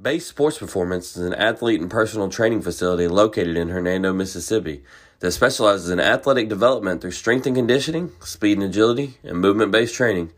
Base Sports Performance is an athlete and personal training facility located in Hernando, Mississippi that specializes in athletic development through strength and conditioning, speed and agility, and movement based training.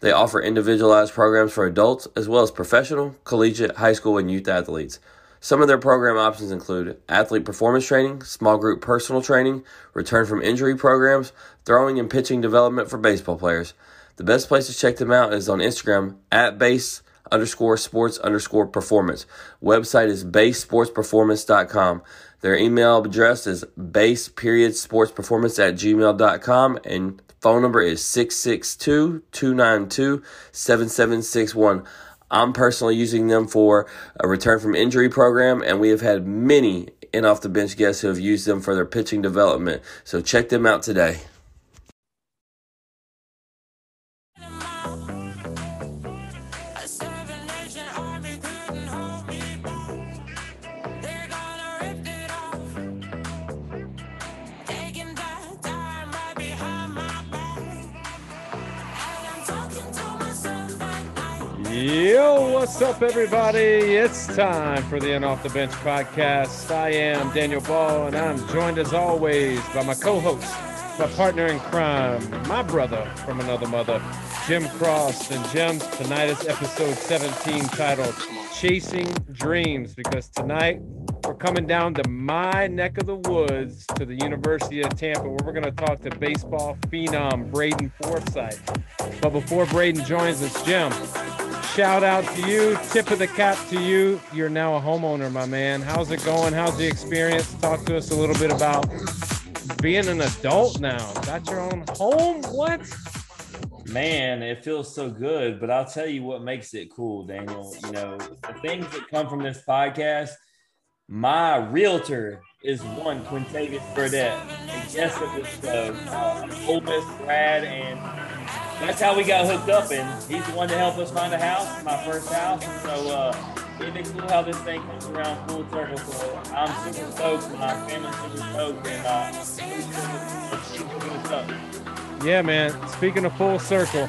They offer individualized programs for adults as well as professional, collegiate, high school, and youth athletes. Some of their program options include athlete performance training, small group personal training, return from injury programs, throwing and pitching development for baseball players. The best place to check them out is on Instagram at base underscore sports underscore performance. Website is basesportsperformance.com. Their email address is base period sports performance at gmail.com and phone number is 662 292 7761. I'm personally using them for a return from injury program, and we have had many in off the bench guests who have used them for their pitching development. So check them out today. What's up, everybody? It's time for the In Off the Bench podcast. I am Daniel Ball, and I'm joined as always by my co host, my partner in crime, my brother from another mother, Jim Cross. And Jim, tonight is episode 17 titled Chasing Dreams, because tonight we're coming down to my neck of the woods to the University of Tampa, where we're going to talk to baseball phenom Braden Forsythe. But before Braden joins us, Jim, shout out to you. Tip of the cap to you. You're now a homeowner, my man. How's it going? How's the experience? Talk to us a little bit about being an adult now. Got your own home? What? Man, it feels so good. But I'll tell you what makes it cool, Daniel. You know, the things that come from this podcast. My realtor is one Quintavious Burdett. Was the uh, Ole Miss grad and that's how we got hooked up, and he's the one to help us find a house, my first house. And so uh, isn't cool how this thing comes around full circle? So I'm super stoked, my family's super stoked, and uh, yeah, man. Speaking of full circle,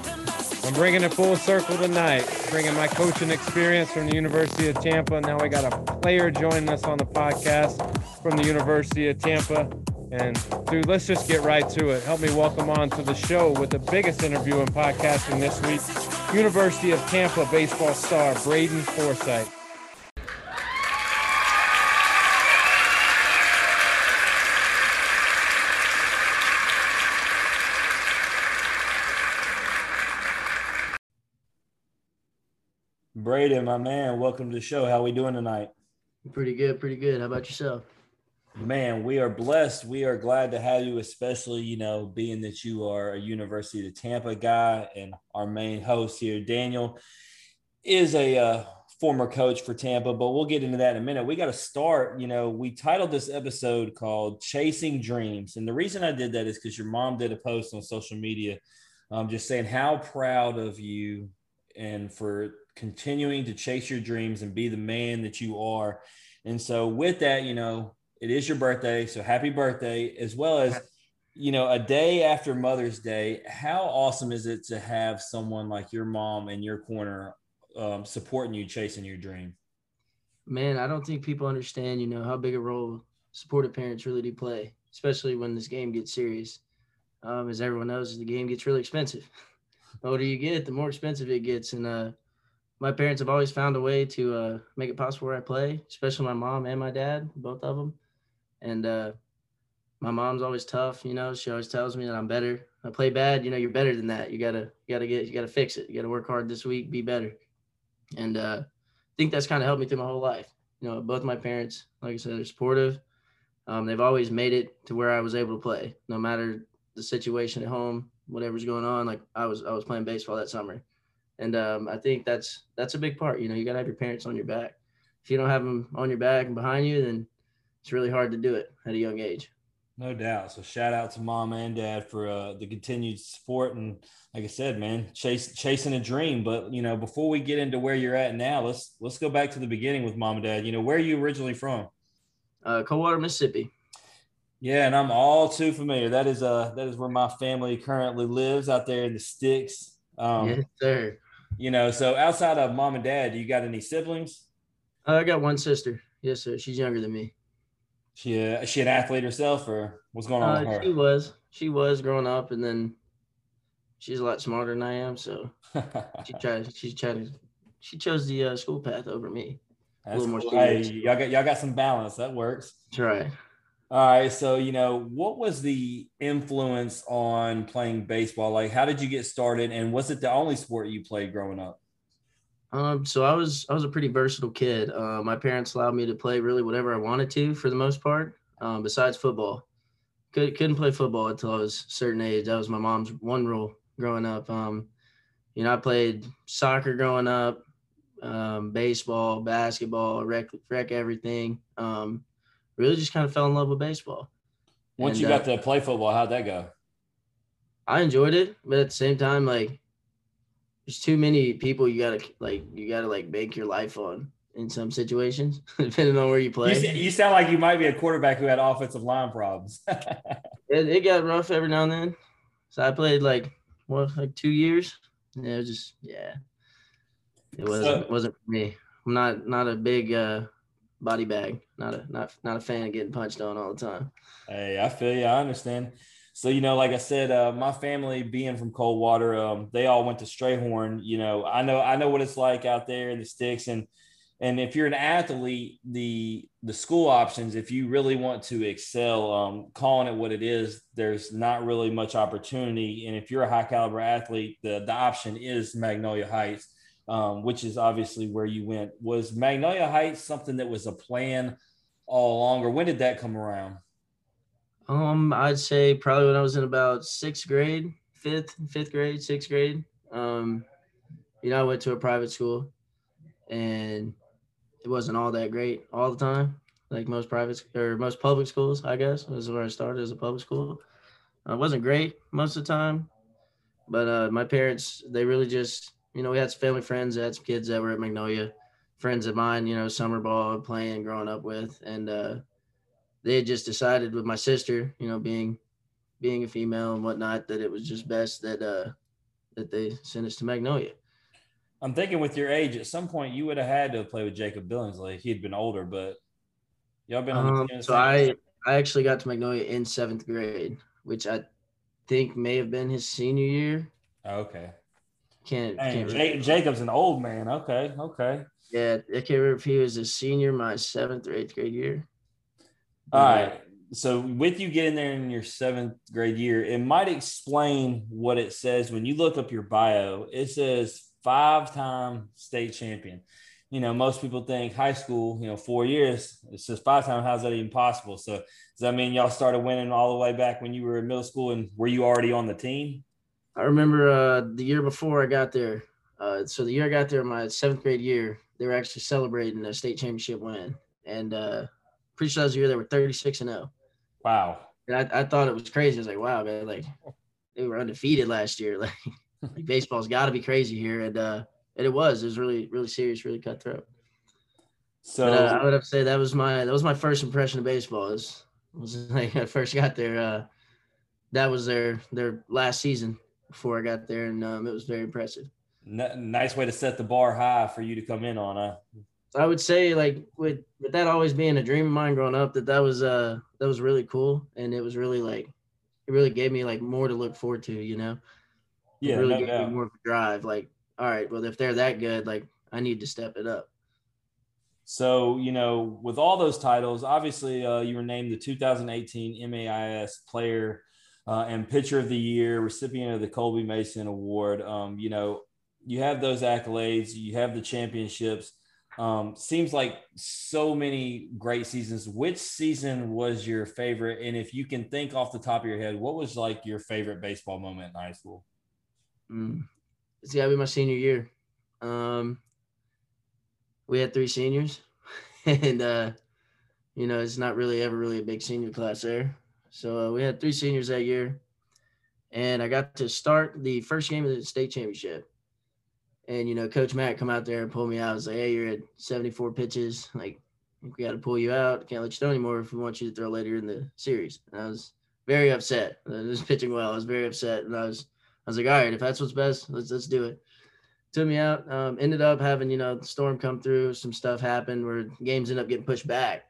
I'm bringing it full circle tonight. Bringing my coaching experience from the University of Tampa. Now we got a player joining us on the podcast from the University of Tampa. And dude, let's just get right to it. Help me welcome on to the show with the biggest interview in podcasting this week University of Tampa baseball star Braden Forsythe. Braden, my man, welcome to the show. How we doing tonight? Pretty good, pretty good. How about yourself? Man, we are blessed. We are glad to have you, especially, you know, being that you are a University of Tampa guy and our main host here, Daniel, is a uh, former coach for Tampa, but we'll get into that in a minute. We got to start, you know, we titled this episode called Chasing Dreams. And the reason I did that is because your mom did a post on social media um, just saying how proud of you and for continuing to chase your dreams and be the man that you are. And so, with that, you know, it is your birthday, so happy birthday, as well as you know, a day after Mother's Day. How awesome is it to have someone like your mom in your corner, um, supporting you, chasing your dream? Man, I don't think people understand, you know, how big a role supportive parents really do play, especially when this game gets serious. Um, as everyone knows, the game gets really expensive. the older you get, the more expensive it gets, and uh, my parents have always found a way to uh, make it possible where I play, especially my mom and my dad, both of them. And uh, my mom's always tough, you know. She always tells me that I'm better. I play bad, you know. You're better than that. You gotta, you gotta get, you gotta fix it. You gotta work hard this week, be better. And uh, I think that's kind of helped me through my whole life. You know, both my parents, like I said, are supportive. Um, they've always made it to where I was able to play, no matter the situation at home, whatever's going on. Like I was, I was playing baseball that summer, and um, I think that's that's a big part. You know, you gotta have your parents on your back. If you don't have them on your back and behind you, then it's really hard to do it at a young age. No doubt. So shout out to mom and dad for uh, the continued support and like I said, man, chase, chasing a dream. But you know, before we get into where you're at now, let's let's go back to the beginning with mom and dad. You know, where are you originally from? Uh, Coldwater, Mississippi. Yeah, and I'm all too familiar. That is uh that is where my family currently lives out there in the sticks. Um, yes, sir. You know, so outside of mom and dad, do you got any siblings? Uh, I got one sister. Yes, sir. She's younger than me. She uh, is she an athlete herself, or what's going on Uh, with she was. She was growing up, and then she's a lot smarter than I am. So she tried. She tried. She chose the uh, school path over me. That's little more. Hey, y'all got y'all got some balance. That works. That's right. All right. So, you know, what was the influence on playing baseball? Like, how did you get started? And was it the only sport you played growing up? Um, so I was I was a pretty versatile kid. Uh, my parents allowed me to play really whatever I wanted to for the most part. Um, besides football, Could, couldn't play football until I was a certain age. That was my mom's one rule growing up. Um, you know, I played soccer growing up, um, baseball, basketball, rec, rec everything. Um, really just kind of fell in love with baseball. Once And, you uh, got to play football, how'd that go? I enjoyed it, but at the same time, like there's too many people you gotta like you gotta like bank your life on in some situations, depending on where you You, play. s- you sound like you might be a quarterback who had offensive line problems. It, it got rough every now and then. So I played like what like two years. Yeah, it was just yeah. It wasn't So- wasn't for me. I'm not not a big uh body bag. Not a not not a fan of getting punched on all the time. Hey, I feel you. I understand. So, you know, like I said, uh, my family being from Coldwater, um, they all went to Strayhorn. You know, I know, I know what it's like out there in the sticks, and and if you're an athlete, the the school options, if you really want to excel, um, calling it what it is, there's not really much opportunity. And if you're a high caliber athlete, the the option is Magnolia Heights, um, which is obviously where you went. Was Magnolia Heights something that was a plan all along, or when did that come around? Um, I'd say probably when I was in about sixth grade, fifth, fifth grade, sixth grade. Um, you know, I went to a private school, and it wasn't all that great all the time. Like most private or most public schools, I guess. Is where I started as a public school. Uh, it wasn't great most of the time, but uh, my parents they really just you know we had some family friends, had some kids that were at Magnolia, friends of mine, you know, summer ball playing, growing up with, and uh, they had just decided with my sister, you know, being being a female and whatnot, that it was just best that uh that they sent us to Magnolia. I'm thinking with your age, at some point you would have had to play with Jacob Billingsley. He'd been older, but y'all been on the Um, team. so I? I actually got to Magnolia in seventh grade, which I think may have been his senior year. Oh, okay. Can't Dang, can't remember. Jacob's an old man. Okay, okay. Yeah, I can't remember if he was a senior my seventh or eighth grade year. All right. So with you getting there in your seventh grade year, it might explain what it says when you look up your bio. It says five-time state champion. You know, most people think high school, you know, four years. It says five-time. How's that even possible? So does that mean y'all started winning all the way back when you were in middle school? And were you already on the team? I remember uh, the year before I got there. Uh, so the year I got there, my seventh grade year, they were actually celebrating a state championship win, and uh, pretty sure that year they were 36 and 0. Wow. And I, I thought it was crazy. I was like, wow, man, like they were undefeated last year. Like, like baseball's got to be crazy here, and uh, and it was. It was really, really serious, really cutthroat. So But uh, I would have to say that was my that was my first impression of baseball. Was was like I first got there. Uh, that was their their last season before I got there, and um, it was very impressive. n- nice way to set the bar high for you to come in on. Huh? I would say like with with that always being a dream of mine growing up, that that was uh that was really cool, and it was really like it really gave me like more to look forward to. You know, it Yeah, really no gave doubt. me more of a drive. Like, all right, well if they're that good, like I need to step it up. So, you know, with all those titles, obviously uh, you were named the 2018 MAIS Player uh, and Pitcher of the Year, recipient of the Colby Mason Award. Um, you know, you have those accolades, you have the championships. Um, seems like so many great seasons. Which season was your favorite? And if you can think off the top of your head, what was like your favorite baseball moment in high school? Mm. It's gotta be my senior year. Um, we had three seniors, and uh, you know it's not really ever really a big senior class there. So uh, we had three seniors that year, and I got to start the first game of the state championship. And you know, Coach Matt come out there and pull me out. I was like, "Hey, you're at 74 pitches. Like, we got to pull you out. Can't let you throw anymore if we want you to throw later in the series." And I was very upset. I was pitching well. I was very upset, and I was I was like, all right, if that's what's best, let's let's do it. took me out. Um, ended up having you know the storm come through, some stuff happened where games ended up getting pushed back,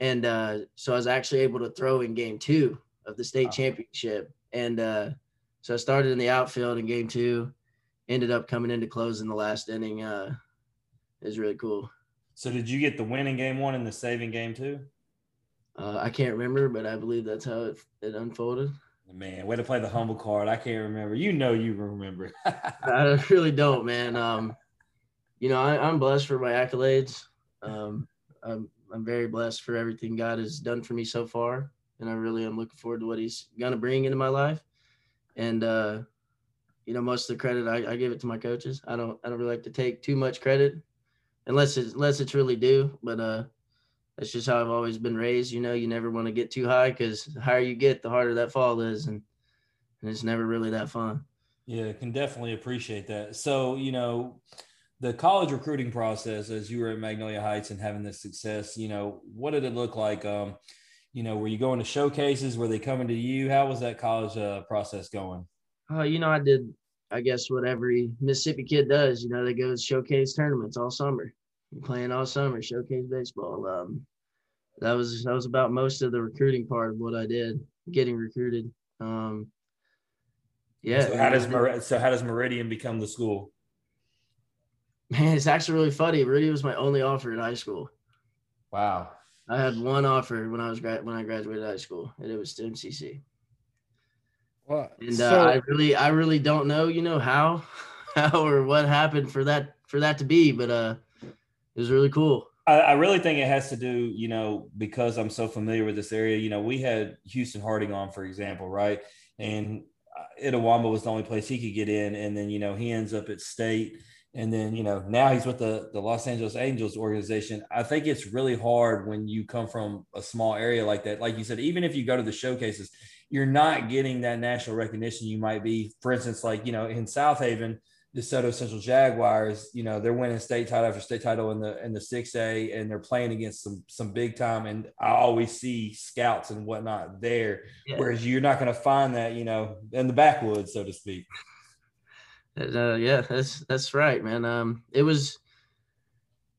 and uh, so I was actually able to throw in game two of the state championship, and uh, so I started in the outfield in game two, ended up coming into close in the last inning. Uh, it was really cool. So did you get the win in game one and the saving game two? Uh, I can't remember, but I believe that's how it, it unfolded. Man, way to play the humble card. I can't remember. You know you remember. I really don't, man. Um, you know, I, am blessed for my accolades. Um, I'm I'm very blessed for everything God has done for me so far, and I really am looking forward to what He's gonna bring into my life. And uh, you know, most of the credit I, I give it to my coaches. I don't I don't really like to take too much credit, unless it's unless it's really due. But uh, that's just how I've always been raised. You know, you never want to get too high because the higher you get, the harder that fall is, and and it's never really that fun. Yeah, can definitely appreciate that. So, you know, the college recruiting process as you were at Magnolia Heights and having this success, you know, what did it look like? Um, you know, were you going to showcases? Were they coming to you? How was that college uh, process going? Uh, you know, I did, I guess, what every Mississippi kid does. You know, they go to showcase tournaments all summer playing all summer, showcase baseball. Um, that was that was about most of the recruiting part of what I did, getting recruited. Um, yeah. So how does Mer- so how does Meridian become the school? Man, it's actually really funny. Meridian was my only offer in high school. Wow. I had one offer when I was grad when I graduated high school, and it was to MCC. Well, and uh, I really, I really don't know, you know, how, how or what happened for that for that to be, but uh, it was really cool. I, I, really think it has to do, you know, because I'm so familiar with this area. You know, we had Houston Harding on, for example, right? And uh, Itawamba was the only place he could get in, and then you know he ends up at State, and then you know now he's with the the Los Angeles Angels organization. I think it's really hard when you come from a small area like that. Like you said, even if you go to the showcases, you're not getting that national recognition you might be. For instance, like you know in South Southaven DeSoto Central Jaguars, you know, they're winning state title after state title in the in the six A, and they're playing against some some big time. And I always see scouts and whatnot there, yeah. whereas you're not going to find that, you know, in the backwoods, so to speak. Uh, yeah, that's that's right, man. Um, it was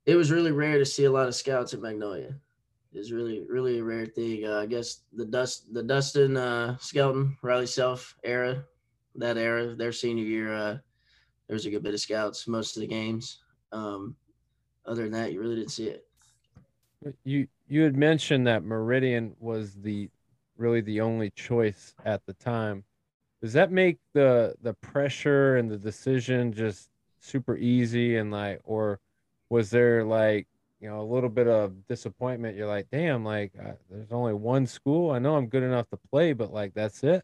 it was really rare to see a lot of scouts at Magnolia. It's really really a rare thing. Uh, I guess the dust the Dustin uh, Skelton Riley Self era, that era, their senior year. Uh, there was a good bit of scouts most of the games. Um, other than that, you really didn't see it. You you had mentioned that Meridian was the really the only choice at the time. Does that make the the pressure and the decision just super easy and like, or was there like you know a little bit of disappointment? You're like, damn, like uh, there's only one school. I know I'm good enough to play, but like that's it.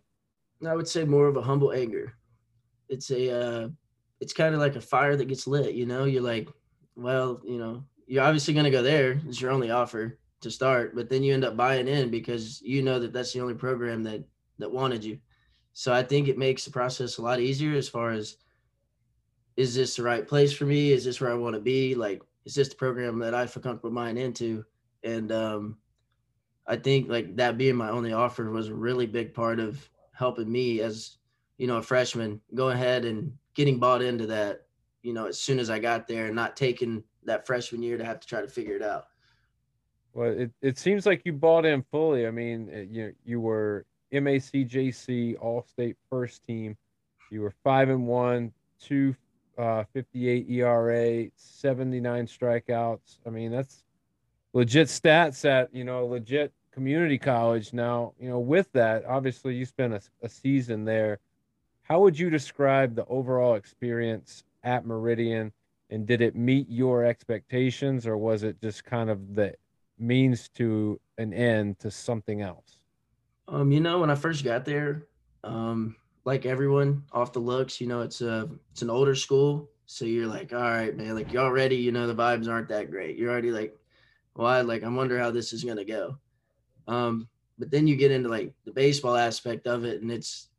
I would say more of a humble anger. It's a uh, it's kind of like a fire that gets lit, you know, you're like, well, you know, you're obviously going to go there. It's your only offer to start, but then you end up buying in because you know that that's the only program that that wanted you. So I think it makes the process a lot easier as far as is this the right place for me? Is this where I want to be? Like, is just a program that I feel comfortable buying into? And um, I think like that being my only offer was a really big part of helping me as you know a freshman go ahead and getting bought into that, you know, as soon as I got there and not taking that freshman year to have to try to figure it out. Well, it, it seems like you bought in fully. I mean, you you were MACJC All State First Team. You were five and one, two uh, 58 ERA, 79 strikeouts. I mean, that's legit stats at you know legit community college. Now, you know, with that, obviously, you spent a, a season there how would you describe the overall experience at Meridian? And did it meet your expectations, or was it just kind of the means to an end to something else? Um, you know, when I first got there, um, like everyone off the looks, you know, it's a it's an older school, so you're like, all right, man, like you already, you know, the vibes aren't that great. You're already like, well, I like I wonder how this is gonna go. Um, but then you get into like the baseball aspect of it, and it's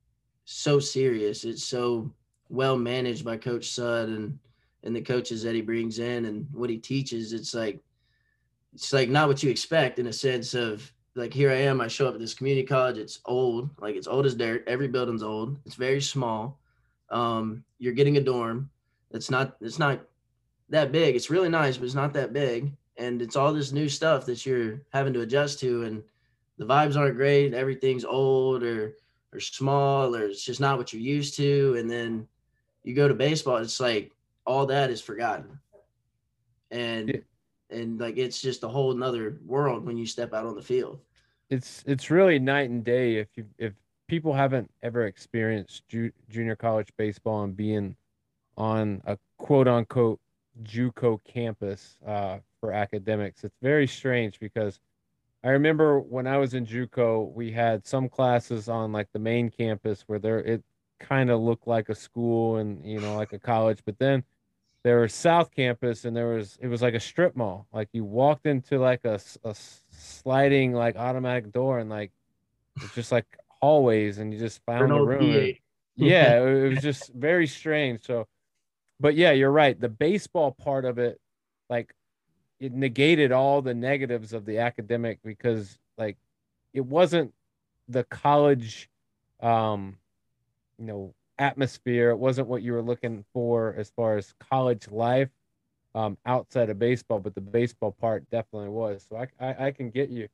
so serious. It's so well managed by Coach Sud and and the coaches that he brings in and what he teaches. It's like it's like not what you expect in a sense of like here I am. I show up at this community college. It's old, like it's old as dirt. Every building's old. It's very small. Um, you're getting a dorm. it's not it's not that big. It's really nice, but it's not that big. And it's all this new stuff that you're having to adjust to, and the vibes aren't great. Everything's old or or small, or it's just not what you're used to. And then you go to baseball, it's like all that is forgotten, and. And like it's just a whole nother world when you step out on the field. It's it's really night and day if you if people haven't ever experienced ju- junior college baseball and being on a quote unquote JUCO campus uh, for academics. It's very strange because I remember when I was in JUCO, we had some classes on like the main campus where there it kind of looked like a school and you know like a college, but then there was South Campus and there was it was like a strip mall. Like you walked into like a, a sliding like automatic door and like it's just like hallways and you just found the room. yeah, it was just very strange. So but yeah, you're right. The baseball part of it, like, it negated all the negatives of the academic because, like, it wasn't the college, um, you know, atmosphere. It wasn't what you were looking for as far as college life um, outside of baseball, but the baseball part definitely was. So I, I, I can get you,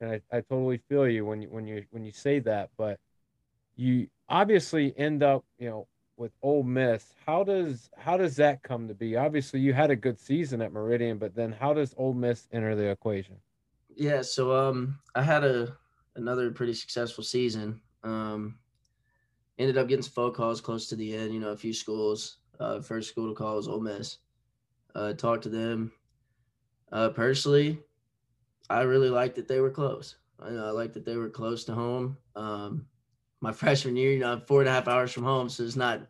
and I, I totally feel you when you when you when you say that. But you obviously end up, you know, with Ole Miss. How does how does that come to be? Obviously, you had a good season at Meridian, but then how does Ole Miss enter the equation? Yeah, so um, I had a another pretty successful season. Um, ended up getting some phone calls close to the end. You know, a few schools. Uh, first school to call was Ole Miss. Uh, talked to them. Uh, personally, I really liked that they were close. I I liked that they were close to home. Um, my freshman year, you know, I'm four and a half hours from home, so it's not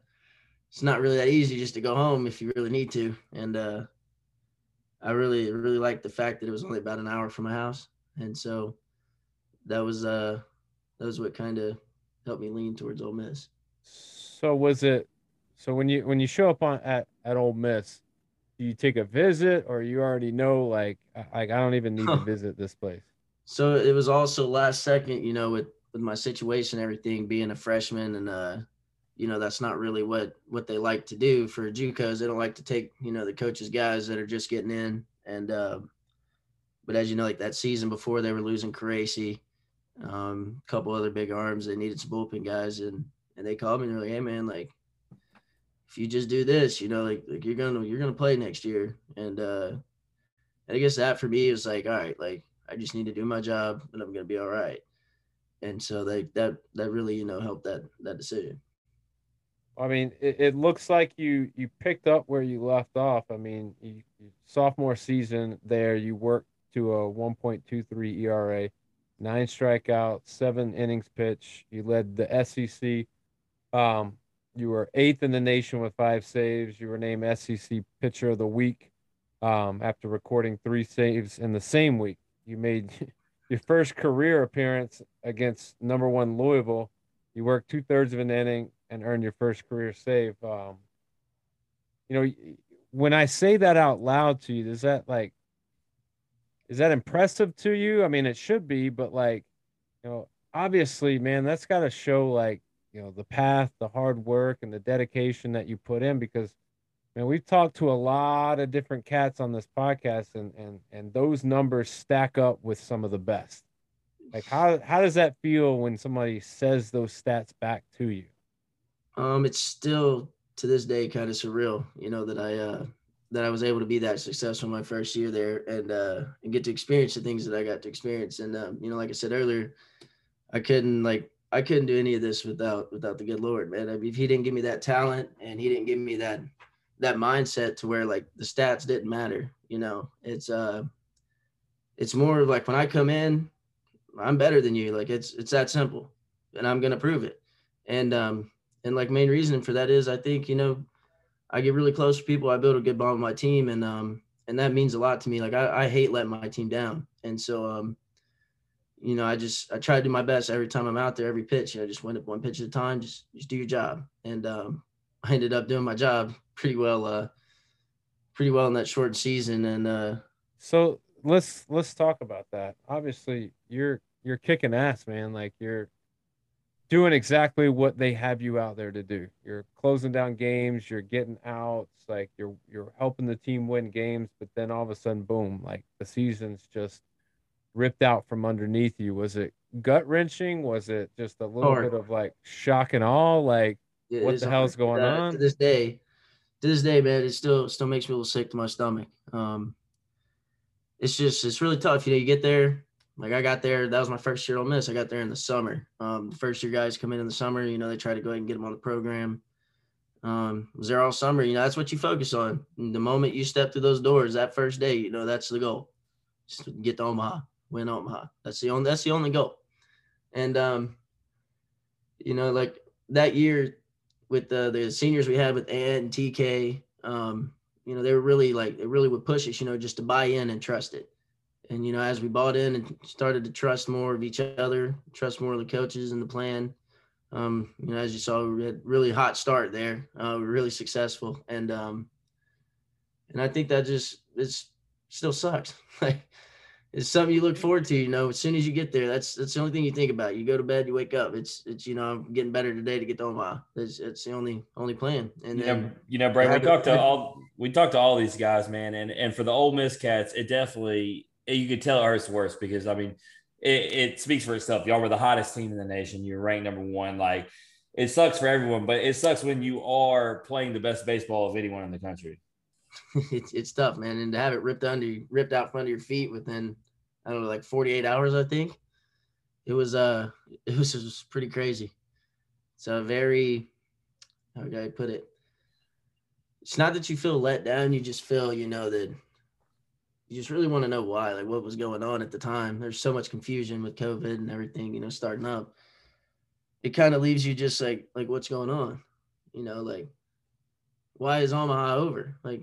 it's not really that easy just to go home if you really need to. And uh, I really really liked the fact that it was only about an hour from my house, and so that was uh that was what kind of helped me lean towards Ole Miss. So was it? So when you when you show up on at at Ole Miss, do you take a visit, or you already know like like I don't even need to visit this place? So it was also last second, you know, with with my situation, everything being a freshman, and uh, you know that's not really what what they like to do for JUCOs. They don't like to take you know the coaches guys that are just getting in, and uh, but as you know, like that season before, they were losing Caracci, um, a couple other big arms. They needed some bullpen guys, and and they called me and they're like, hey man, like if you just do this, you know, like, like you're gonna you're gonna play next year, and uh, and I guess that for me was like, all right, like I just need to do my job, and I'm gonna be all right and so they that that really you know helped that that decision. I mean, it, it looks like you you picked up where you left off. I mean, you, sophomore season there, you worked to a 1.23 ERA, nine strikeouts, seven innings pitch. You led the SEC. Um, you were eighth in the nation with five saves. You were named SEC Pitcher of the Week um, after recording three saves in the same week. You made your first career appearance against number one Louisville. You worked two thirds of an inning and earned your first career save. Um, you know, when I say that out loud to you, does that like, is that impressive to you? I mean, it should be, but like, you know, obviously, man, that's got to show like, you know, the path, the hard work, and the dedication that you put in because and we've talked to a lot of different cats on this podcast, and and and those numbers stack up with some of the best. Like how how does that feel when somebody says those stats back to you? Um, it's still to this day kind of surreal, you know, that I uh that I was able to be that successful my first year there and uh and get to experience the things that I got to experience. And um, you know, like I said earlier, I couldn't like I couldn't do any of this without without the good Lord, man. I mean, if he didn't give me that talent and he didn't give me that that mindset to where like the stats didn't matter. You know, it's uh, it's more like when I come in, I'm better than you. Like it's it's that simple, and I'm gonna prove it. And um, and like main reason for that is I think you know, I get really close to people. I build a good bond with my team, and um, and that means a lot to me. Like I, I hate letting my team down, and so um, you know, I just I try to do my best every time I'm out there, every pitch. You know, just win it one pitch at a time. Just just do your job, and um, I ended up doing my job pretty well uh pretty well in that short season and uh so let's let's talk about that obviously you're you're kicking ass man like you're doing exactly what they have you out there to do. You're closing down games, you're getting outs, like you're you're helping the team win games, but then all of a sudden, boom, like the season's just ripped out from underneath you. Was it gut wrenching? Was it just a little hard. bit of like shock and awe? Like it what the hell's going uh, on? To this day, to this day, man, it still still makes me a little sick to my stomach. Um, it's just it's really tough. You know, you get there, like I got there, that was my first year Ole Miss. I got there in the summer. Um, first year guys come in in the summer, you know, they try to go ahead and get them on the program. Um, was there all summer, you know, that's what you focus on. And the moment you step through those doors, that first day, you know, that's the goal. Just get to Omaha, win Omaha. That's the only that's the only goal. And um, you know, like that year with the the seniors we had with Ant and TK, um, you know, they were really like they really would push us, you know, just to buy in and trust it and you know as we bought in and started to trust more of each other trust more of the coaches and the plan um, you know as you saw we had really hot start there uh, we were really successful. And um, and i think that just it's still sucks. Like it's something you look forward to you know as soon as you get there that's that's the only thing you think about. You go to bed you wake up it's it's you know i'm getting better today to get to omaha. It's, it's the only only plan. And you then know, you know Brad, we talked to all we talked to all these guys man and and for the Ole Miss cats it definitely you could tell ours worse because I mean, it, it, speaks for itself. Y'all were the hottest team in the nation. You're ranked number one. Like it sucks for everyone, but it sucks when you are playing the best baseball of anyone in the country. it's, it's tough, man, and to have it ripped under, ripped out front of your feet within I don't know, like 48 hours, I think. It was uh, it was, it was pretty crazy. It's a very, how can I put it? It's not that you feel let down. You just feel, you know, that you just really want to know why, like what was going on at the time. There's so much confusion with COVID and everything, you know, starting up. It kind of leaves you just like, like what's going on, you know, like why is Omaha over? Like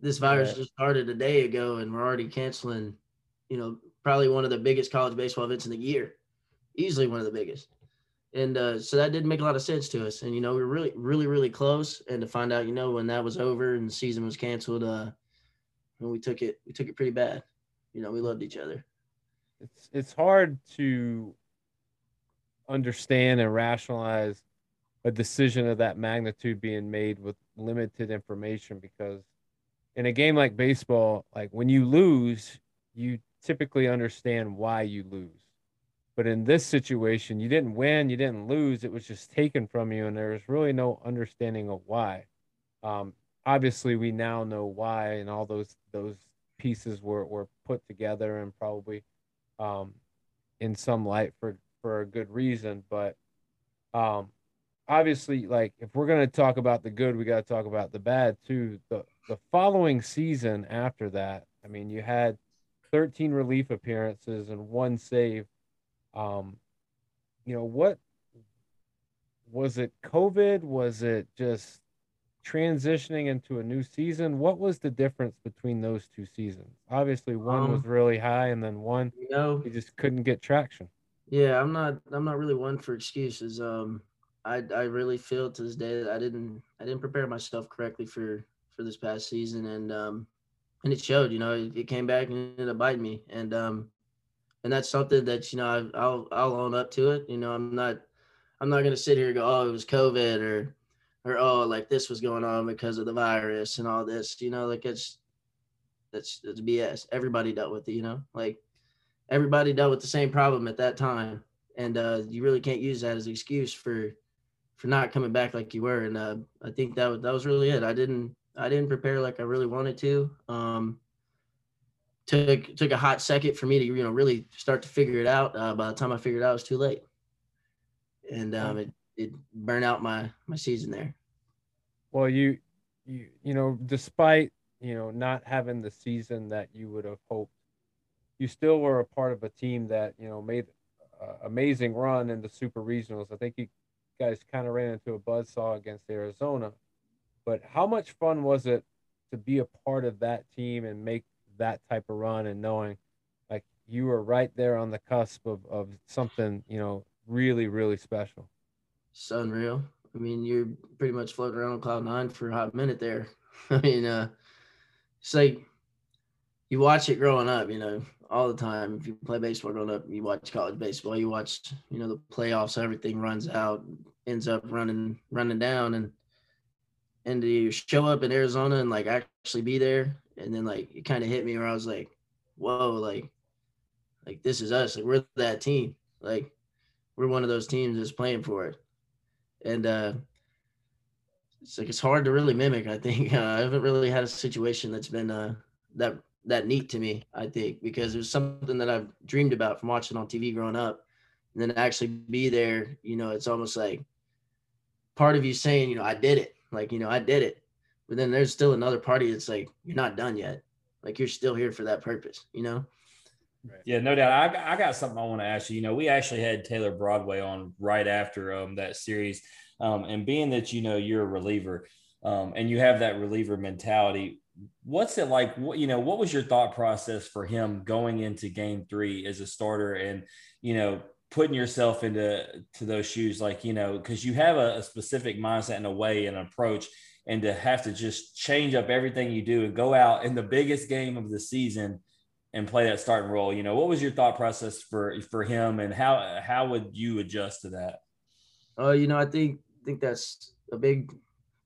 this virus yeah. just started a day ago, and we're already canceling, you know, probably one of the biggest college baseball events in the year, easily one of the biggest. And uh, so that didn't make a lot of sense to us. And you know, we were really, really, really close. And to find out, you know, when that was over and the season was canceled, uh, and we took it we took it pretty bad. You know, we loved each other. It's it's hard to understand and rationalize a decision of that magnitude being made with limited information because in a game like baseball, like when you lose, you typically understand why you lose. But in this situation, you didn't win, you didn't lose. It was just taken from you, and there was really no understanding of why. Um, obviously we now know why and all those those pieces were, were put together and probably um, in some light for for a good reason but um, obviously like if we're going to talk about the good we got to talk about the bad too. The the following season after that i mean you had 13 relief appearances and one save. Um you know what was it covid? Was it just transitioning into a new season, what was the difference between those two seasons? Obviously, one um, was really high, and then one you know you just couldn't get traction. Yeah, I'm not. I'm not really one for excuses. Um, I I really feel to this day that I didn't I didn't prepare myself correctly for for this past season, and um, and it showed. You know, it, it came back and it biting me, and um, and that's something that you know I, I'll I'll own up to it. You know, I'm not I'm not gonna sit here and go, oh, it was COVID or or oh like this was going on because of the virus and all this you know like it's that's it's bs everybody dealt with it you know? Like everybody dealt with the same problem at that time and uh you really can't use that as an excuse for for not coming back like you were and uh i think that was that was really it. I didn't i didn't prepare like i really wanted to um took took a hot second for me to you know really start to figure it out uh, by the time i figured it out it was too late. And um it it burn out my my season there. Well, you you you know, despite you know not having the season that you would have hoped, you still were a part of a team that you know made amazing run in the super regionals. I think you guys kind of ran into a buzzsaw against Arizona, but how much fun was it to be a part of that team and make that type of run and knowing like you were right there on the cusp of, of something you know really really special it's unreal. I mean, you're pretty much floating around on cloud nine for a hot minute there. I mean, uh, it's like you watch it growing up, you know, all the time. If you play baseball growing up, you watch college baseball, you watch, you know, the playoffs, everything runs out, ends up running, running down. And, and to show up in Arizona and like actually be there. And then like it kind of hit me where I was like, whoa, like, like this is us. Like we're that team. Like we're one of those teams that's playing for it. And uh it's like it's hard to really mimic. I think uh, I haven't really had a situation that's been uh that that neat to me. I think because it was something that I've dreamed about from watching on TV growing up, and then actually be there. You know, it's almost like part of you saying, you know, I did it. Like you know, I did it. But then there's still another party that's like, you're not done yet. Like you're still here for that purpose. You know. Right. Yeah, no doubt. I, I got something I want to ask you. You know, we actually had Taylor Broadway on right after um, that series. Um, and being that, you know, you're a reliever um, and you have that reliever mentality, what's it like? What, you know, what was your thought process for him going into game three as a starter and, you know, putting yourself into to those shoes? Like, you know, because you have a, a specific mindset and a way and approach and to have to just change up everything you do and go out in the biggest game of the season – and play that starting role. You know, what was your thought process for for him, and how how would you adjust to that? Uh, you know, I think think that's a big.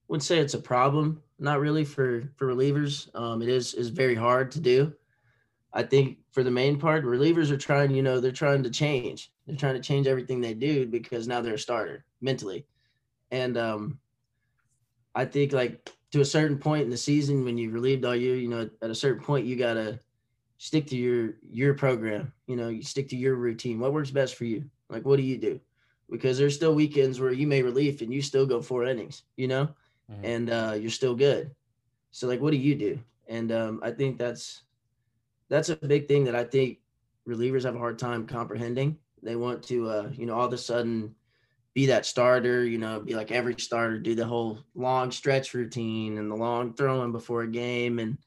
Would say it's a problem. Not really for for relievers. Um, it is is very hard to do. I think for the main part, relievers are trying. You know, they're trying to change. They're trying to change everything they do because now they're a starter mentally, and um, I think like to a certain point in the season when you've relieved all year, you know, at a certain point you gotta stick to your your program you know you stick to your routine. What works best for you? Like what do you do? Because there's still weekends where you may relief and you still go four innings you know? Mm-hmm. and uh, you're still good. So like what do you do? And um, i think that's that's a big thing that i think relievers have a hard time comprehending. They want to uh, you know all of a sudden be that starter you know be like every starter do the whole long stretch routine and the long throwing before a game and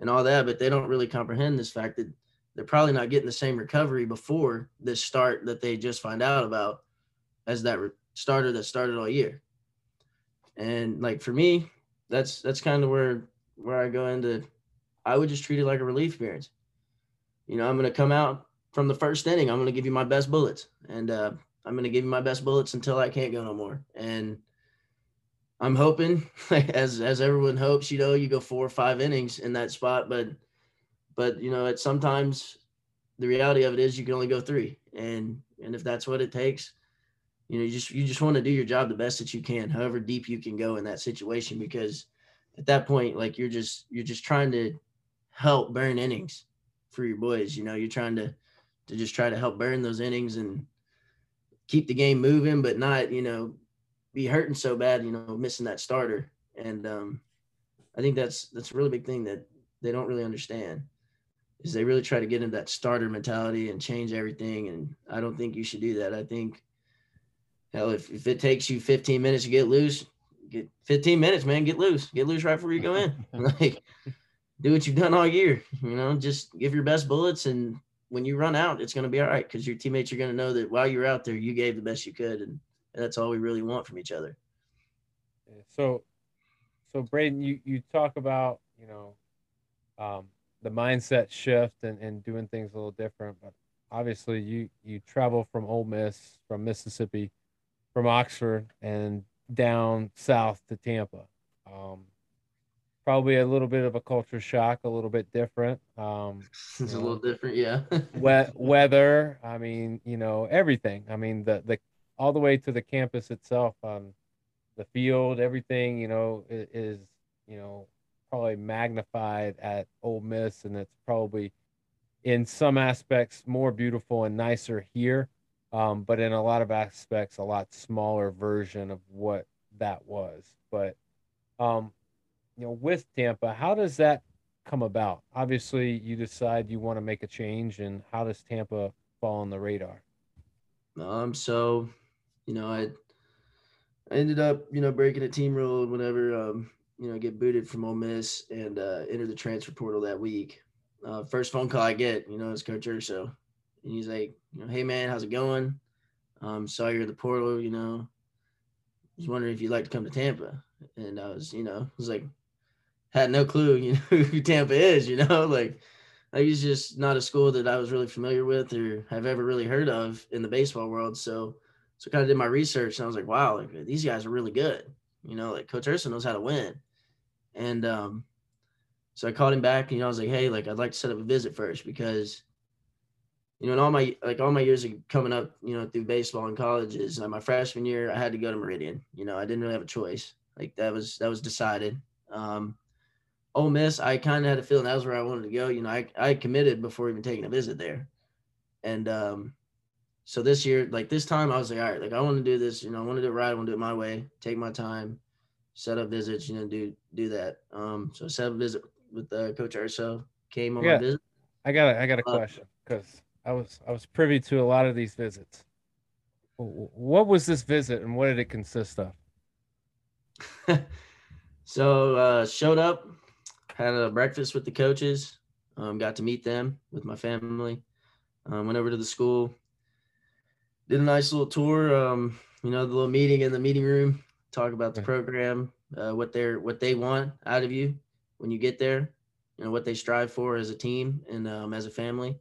and all that, but they don't really comprehend this fact that they're probably not getting the same recovery before this start that they just find out about as that re- starter that started all year. And like for me, that's that's kind of where where I go into. I would just treat it like a relief appearance. You know, I'm going to come out from the first inning. I'm going to give you my best bullets, and uh, I'm going to give you my best bullets until I can't go no more. And I'm hoping, as as everyone hopes, you know, you go four or five innings in that spot, but but you know, it's sometimes the reality of it is you can only go three, and and if that's what it takes, you know, you just you just want to do your job the best that you can, however deep you can go in that situation, because at that point, like you're just you're just trying to help burn innings for your boys. You know, you're trying to to just try to help burn those innings and keep the game moving, but not you know be hurting so bad, you know, missing that starter. And um, I think that's that's a really big thing that they don't really understand is they really try to get into that starter mentality and change everything. And I don't think you should do that. I think hell, if, if it takes you 15 minutes to get loose, get 15 minutes, man, get loose, get loose right before you go in. like do what you've done all year, you know, just give your best bullets. And when you run out, it's going to be all right. Cause your teammates are going to know that while you're out there, you gave the best you could. And and that's all we really want from each other. So, so Braden, you you talk about you know um, the mindset shift and, and doing things a little different, but obviously you you travel from Ole Miss, from Mississippi, from Oxford, and down south to Tampa. Um, probably a little bit of a culture shock, a little bit different. Um, it's a little different, yeah. wet weather. I mean, you know, everything. I mean, the the all the way to the campus itself on the field everything you know is, you know probably magnified at Ole Miss and it's probably in some aspects more beautiful and nicer here um, but in a lot of aspects a lot smaller version of what that was. But um, you know with Tampa how does that come about? Obviously you decide you want to make a change and how does Tampa fall on the radar? Um so you know, I I ended up, you know, breaking a team rule whenever, um, you know, get booted from Ole Miss and uh, enter the transfer portal that week. Uh, first phone call I get, you know, is Coach Urso. And he's like, you know, hey, man, how's it going? Um, saw you're in the portal, you know, was wondering if you'd like to come to Tampa. And I was, you know, I was like, had no clue, you know, who Tampa is, you know, like, like he's just not a school that I was really familiar with or have ever really heard of in the baseball world. So, so kind of did my research and I was like, wow, like these guys are really good. You know, like Coach Urso knows how to win. And um, so I called him back and you know, I was like, hey, like I'd like to set up a visit first because you know, in all my like all my years of coming up, you know, through baseball and colleges, like my freshman year, I had to go to Meridian. You know, I didn't really have a choice. Like that was that was decided. Um, Ole Miss, I kind of had a feeling that was where I wanted to go. You know, I I committed before even taking a visit there, and um, so this year, like this time, I was like, all right, like I want to do this. You know, I want to do it right. I want to do it my way. Take my time, set up visits. You know, do do that. Um, so set up a visit with uh, Coach Urso. Came on Yeah. my visit. I got a, I got a Uh, question because I was I was privy to a lot of these visits. What was this visit and what did it consist of? so uh, showed up, had a breakfast with the coaches, um, got to meet them with my family. Um, went over to the school, did a nice little tour. Um, you know, the little meeting in the meeting room, talk about the program, uh, what they're what they want out of you when you get there, you know, what they strive for as a team and um, as a family,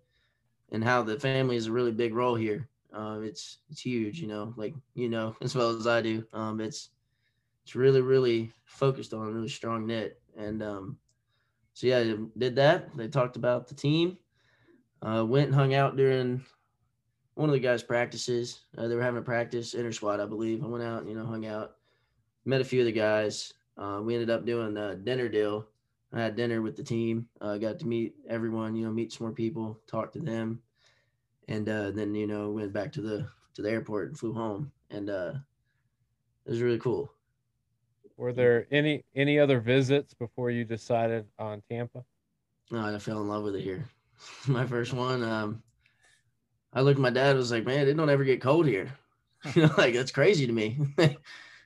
and how the family is a really big role here. Um, it's it's huge, you know, like you know as well as I do. Um, it's it's really really focused on a really strong knit and um so yeah did that they talked about the team uh went and hung out during one of the guys practices uh, they were having a practice inter squad i believe i went out you know hung out met a few of the guys uh, we ended up doing a dinner deal i had dinner with the team uh, got to meet everyone you know meet some more people talk to them and uh, then you know went back to the to the airport and flew home and uh it was really cool Were there any any other visits before you decided on Tampa? No, I fell in love with it here. My first one. Um, I looked at my dad. I Was like, man, it don't ever get cold here. you know, like that's crazy to me. like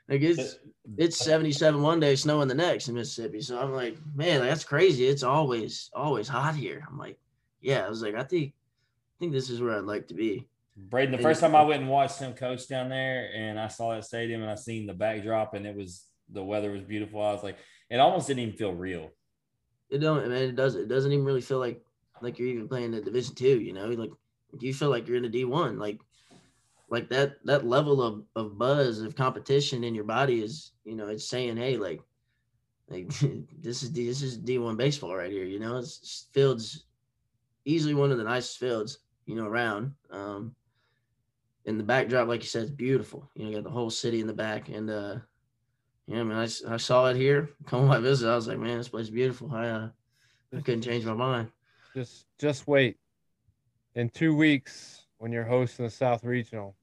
it's it's seventy seven one day, snowing the next in Mississippi. So I'm like, man, like, that's crazy. It's always always hot here. I'm like, yeah. I was like, I think I think this is where I'd like to be. Braden, the And- first time I went and watched him coach down there, and I saw that stadium, and I seen the backdrop, and it was the weather was beautiful. I was like, it almost didn't even feel real. It don't, man. It doesn't. It doesn't even really feel like like you're even playing the Division Two. You know, like you feel like you're in a D1. Like like that that level of of buzz of competition in your body is you know it's saying hey like like this is D, this is D one baseball right here. You know, it's fields easily one of the nicest fields you know around. Um, and the backdrop, like you said, is beautiful. You know, you got the whole city in the back, and uh, yeah, I man, I, I saw it here. Come on my visit, I was like, man, this place is beautiful. I uh, I couldn't change my mind. Just just wait. In two weeks, when you're hosting the South Regional,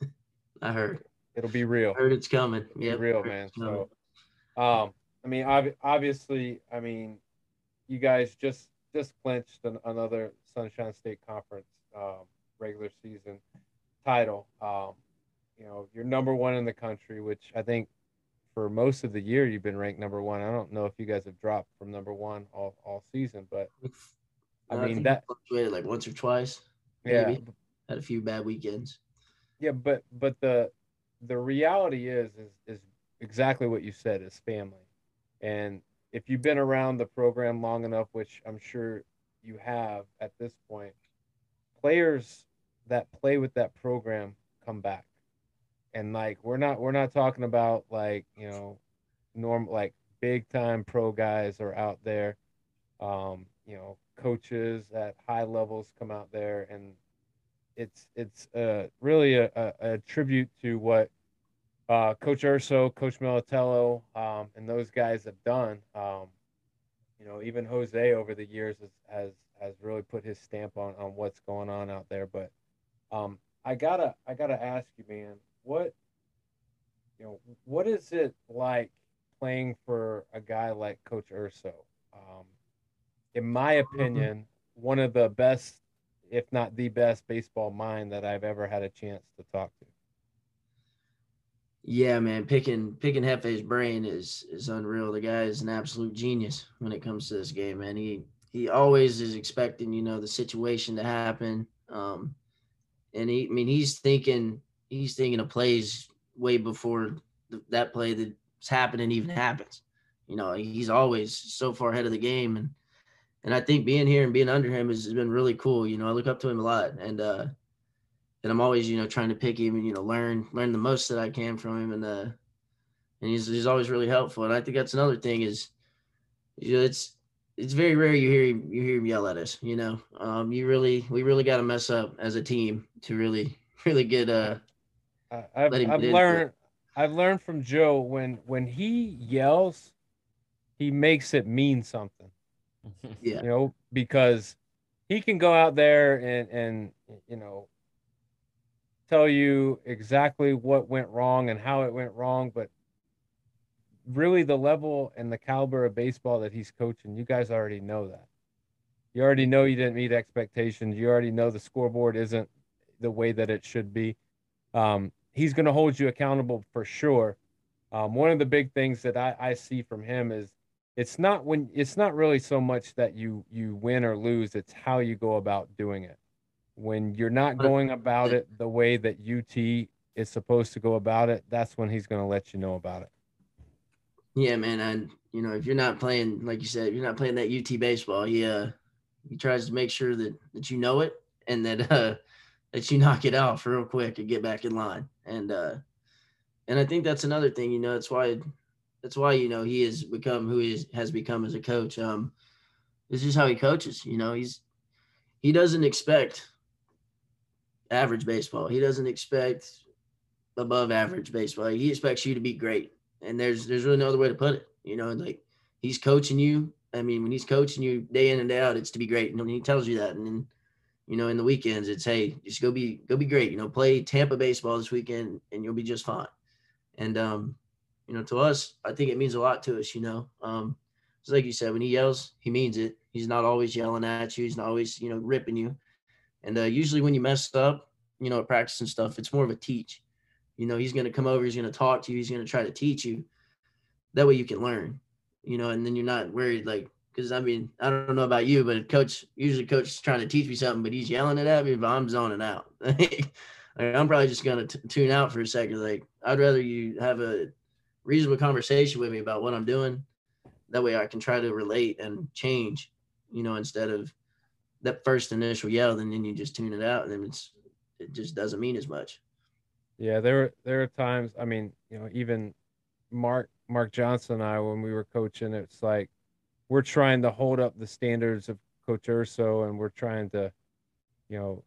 I heard, it'll be real. heard it's coming. Yep, real, man. So, um, I mean, ob- obviously, I mean, you guys just just clinched an, another Sunshine State Conference um, regular season title. Um, you know, you're number one in the country, which I think for most of the year you've been ranked number one. I don't know if you guys have dropped from number one all, all season, but I mean that fluctuated like once or twice. yeah, maybe. Had a few bad weekends. Yeah, but but the the reality is is is exactly what you said is family. And if you've been around the program long enough, which I'm sure you have at this point, players that play with that program come back. And like we're not we're not talking about like, you know, norm like big time pro guys are out there. Um, you know, coaches at high levels come out there and it's it's uh, really a, a, a tribute to what uh, Coach Urso, Coach Militello, um, and those guys have done. Um, you know, even Jose over the years has, has has really put his stamp on on what's going on out there. But um, I gotta I gotta ask you, man, what you know, what is it like playing for a guy like Coach Urso? In my opinion, one of the best if not the best baseball mind that I've ever had a chance to talk to. Yeah, man, picking picking Hefe's brain is is unreal. The guy is an absolute genius when it comes to this game, man. He he always is expecting, you know, the situation to happen. Um, and he, I mean, he's thinking he's thinking of plays way before th- that play that's happening even happens. You know, he's always so far ahead of the game, and and I think being here and being under him has, has been really cool. You know, I look up to him a lot, and uh, and I'm always you know trying to pick him and you know learn learn the most that I can from him, and uh, and he's he's always really helpful. And I think that's another thing is, you know, it's it's very rare you hear him you hear him yell at us. You know, um, you really we really got to mess up as a team to really really get uh. I've, I've learned I've learned from Joe when when he yells, he makes it mean something. Yeah. You know, because he can go out there and and you know tell you exactly what went wrong and how it went wrong, but really the level and the caliber of baseball that he's coaching, you guys already know that. You already know you didn't meet expectations. You already know the scoreboard isn't the way that it should be. Um, he's going to hold you accountable for sure. Um, one of the big things that I, I see from him is it's not when it's not really so much that you you win or lose it's how you go about doing it. When you're not going about it the way that ut is supposed to go about it that's when he's going to let you know about it. Yeah man and you know if you're not playing like you said if you're not playing that ut baseball he uh he tries to make sure that that you know it and that uh that you knock it off real quick and get back in line. And uh and i think that's another thing you know that's why that's why you know he has become who he is, has become as a coach. Um, this is how he coaches. You know, he's he doesn't expect average baseball. He doesn't expect above average baseball. He expects you to be great, and there's there's really no other way to put it. You know, like he's coaching you. I mean, when he's coaching you day in and day out, it's to be great. And he tells you that, and then you know, in the weekends, it's hey, just go be go be great. You know, play Tampa baseball this weekend, and you'll be just fine. And um, you know, to us, I think it means a lot to us, you know. Um, it's like you said, when he yells, he means it. He's not always yelling at you. He's not always, you know, ripping you. And uh, usually when you mess up, you know, at practice and stuff, it's more of a teach. You know, he's going to come over, he's going to talk to you, he's going to try to teach you. That way you can learn, you know, and then you're not worried, like, because I mean, I don't know about you, but coach, usually coach is trying to teach me something, but he's yelling it at me, but I'm zoning out. like, I'm probably just going to tune out for a second. Like, I'd rather you have a reasonable conversation with me about what I'm doing. That way I can try to relate and change, you know, instead of that first initial yell and then you just tune it out and then it's it just doesn't mean as much. Yeah, there there are times, I mean, you know, even Mark Mark Johnson and I when we were coaching, it's like we're trying to hold up the standards of Coach Urso and we're trying to, you know,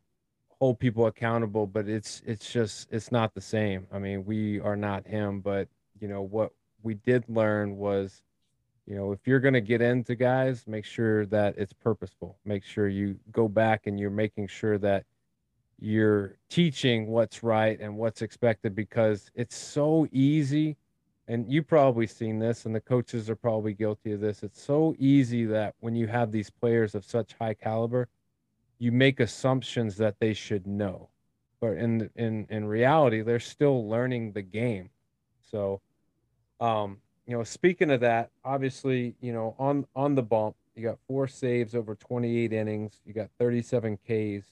hold people accountable, but it's it's just it's not the same. I mean, we are not him, but you know what we did learn was you know if you're going to get into guys make sure that it's purposeful. Make sure you go back and you're making sure that you're teaching what's right and what's expected because it's so easy and you probably seen this and the coaches are probably guilty of this it's so easy that when you have these players of such high caliber you make assumptions that they should know. But in in in reality they're still learning the game so, um, you know, speaking of that, obviously, you know, on on the bump, you got four saves over 28 innings, you got 37 Ks.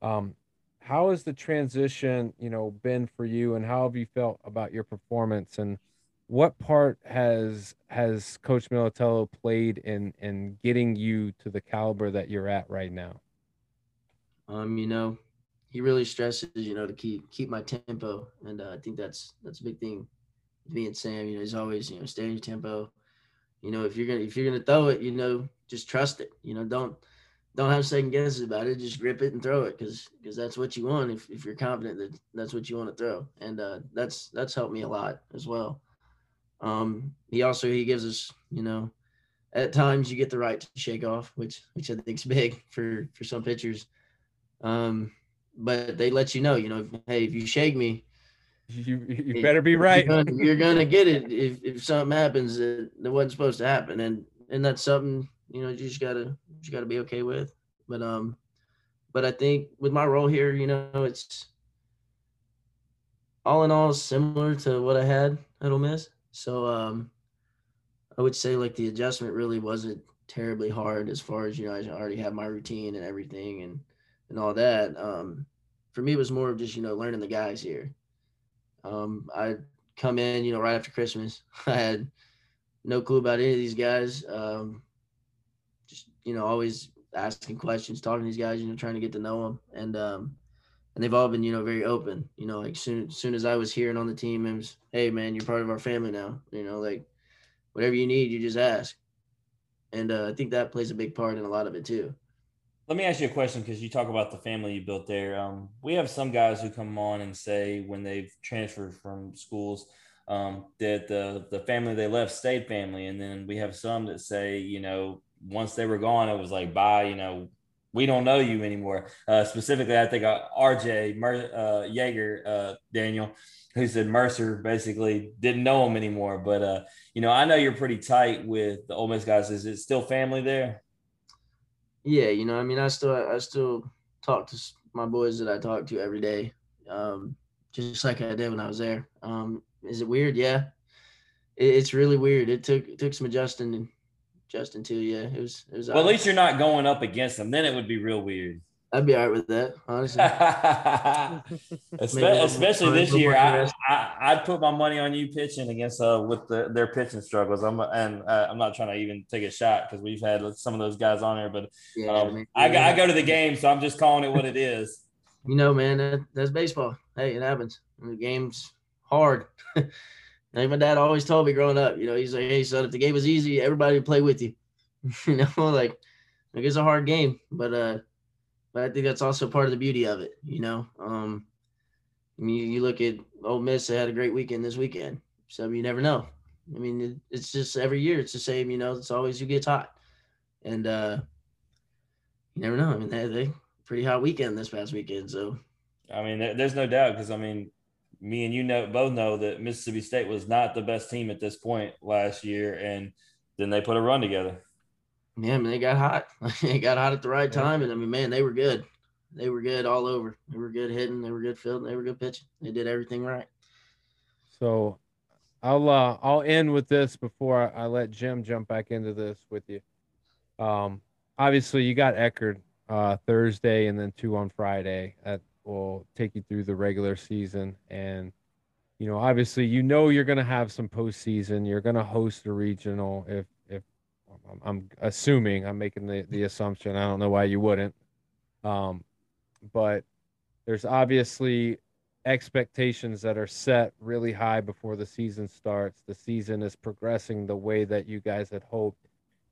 Um, how has the transition, you know, been for you, and how have you felt about your performance, and what part has has Coach Militello played in in getting you to the caliber that you're at right now? Um, you know, he really stresses, you know, to keep keep my tempo, and uh, I think that's that's a big thing. Me and Sam, you know, he's always you know stay in your tempo. You know, if you're gonna if you're gonna throw it, you know, just trust it. You know, don't don't have second guesses about it. Just grip it and throw it because because that's what you want. If if you're confident that that's what you want to throw, and uh, that's that's helped me a lot as well. Um, he also he gives us, you know, at times you get the right to shake off, which which I think is big for for some pitchers. Um, but they let you know, you know, hey, if you shake me, you you better be right. You're gonna, you're gonna get it if, if something happens that, that wasn't supposed to happen, and and that's something you know you just gotta you gotta be okay with. But um, but I think with my role here, you know, it's all in all similar to what I had at Ole Miss. So um, I would say like the adjustment really wasn't terribly hard as far as you know I already have my routine and everything and and all that. Um, for me, it was more of just you know learning the guys here. Um, I come in, you know, right after Christmas. I had no clue about any of these guys. Um, just you know, always asking questions, talking to these guys, you know, trying to get to know them, and um, and they've all been, you know, very open. You know, like soon as soon as I was here and on the team, it was, hey man, you're part of our family now. You know, like whatever you need, you just ask, and uh, I think that plays a big part in a lot of it too. Let me ask you a question because you talk about the family you built there. Um, we have some guys who come on and say when they've transferred from schools um, that the the family they left stayed family, and then we have some that say you know once they were gone, it was like bye. You know, we don't know you anymore. Uh, specifically, I think uh, RJ Mer- uh, uh, Daniel, who said Mercer basically didn't know him anymore. But uh, you know, I know you're pretty tight with the Ole Miss guys. Is it still family there? Yeah, you know, I mean, I still I still talk to my boys that I talk to every day, um, just like I did when I was there. Um, is it weird? Yeah, it, it's really weird. It took it took some adjusting, adjusting to. Yeah, it was it was. Well, at least you're not going up against them. Then it would be real weird. I'd be all right with that, honestly. especially, especially this year, I, I would put my money on you pitching against uh with the, their pitching struggles. I'm and uh, I'm not trying to even take a shot because we've had some of those guys on there, but yeah, um, I, mean, I, I go to the game, so I'm just calling it what it is. You know, man, that, that's baseball. Hey, it happens. The game's hard. like my dad always told me growing up, you know, he's like, "Hey, son, if the game was easy, everybody would play with you." you know, like like it's a hard game, but uh but I think that's also part of the beauty of it. You know, um, I mean, you look at Ole Miss; they had a great weekend this weekend, so you never know. I mean, it, it's just every year it's the same. You know, it's always who gets hot, and uh, you never know. I mean, they had a pretty hot weekend this past weekend, so. I mean, there's no doubt because I mean, me and you know both know that Mississippi State was not the best team at this point last year, and then they put a run together. Yeah, I mean, they got hot. they got hot at the right time, and I mean, man, they were good. They were good all over. They were good hitting. They were good fielding. They were good pitching. They did everything right. So, I'll uh, I'll end with this before I, I let Jim jump back into this with you. Um, obviously, you got Eckerd uh, Thursday and then two on Friday. That will take you through the regular season, and you know, obviously, you know you're going to have some postseason. You're going to host a regional if I'm assuming I'm making the, the assumption. I don't know why you wouldn't. Um, but there's obviously expectations that are set really high before the season starts. The season is progressing the way that you guys had hoped.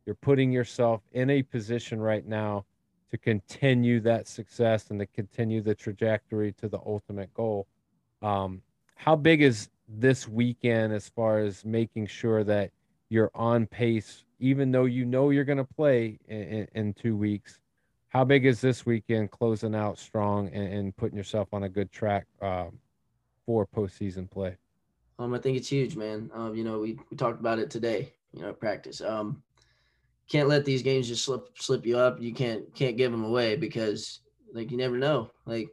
You're putting yourself in a position right now to continue that success and to continue the trajectory to the ultimate goal. Um, how big is this weekend as far as making sure that you're on pace even though you know you're going to play in, in, two weeks. How big is this weekend closing out strong and, and putting yourself on a good track um, for postseason play? Um, I think it's huge, man. Um, you know, we, we talked about it today, you know, practice. Um, can't let these games just slip slip you up. You can't can't give them away because like you never know. Like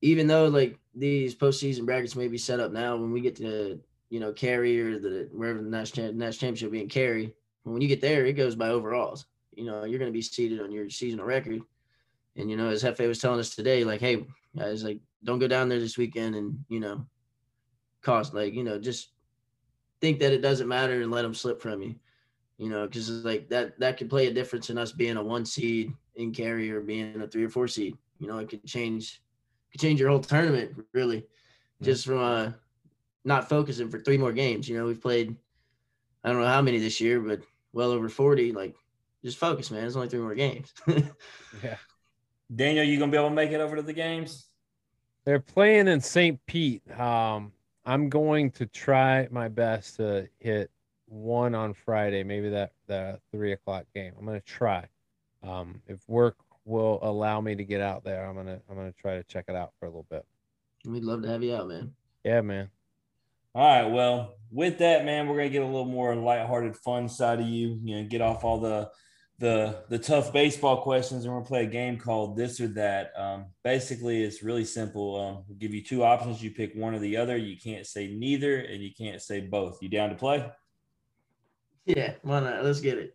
even though like these postseason brackets may be set up now, when we get to you know Cary or the wherever the national national championship being Cary, when you get there, it goes by overalls. You know, you're going to be seated on your seasonal record. And, you know, as Hefe was telling us today, like, hey, guys, like, don't go down there this weekend and, you know, cost, like, you know, just think that it doesn't matter and let them slip from you, you know, because like that, that could play a difference in us being a one seed in Cary or being a three or four seed. You know, it could change, could change your whole tournament really just from uh, not focusing for three more games. You know, we've played, I don't know how many this year, but well over 40, like just focus, man. It's only three more games. yeah. Daniel, you gonna be able to make it over to the games? They're playing in St. Pete. Um, I'm going to try my best to hit one on Friday, maybe that that three o'clock game. I'm gonna try. Um, if work will allow me to get out there, I'm gonna I'm gonna try to check it out for a little bit. We'd love to have you out, man. Yeah, man. All right. Well, with that, man, we're gonna get a little more lighthearted, fun side of you. You know, get off all the the the tough baseball questions, and we're gonna play a game called this or that. Um, basically, it's really simple. Um, we'll give you two options. You pick one or the other. You can't say neither, and you can't say both. You down to play? Yeah, why not? Let's get it.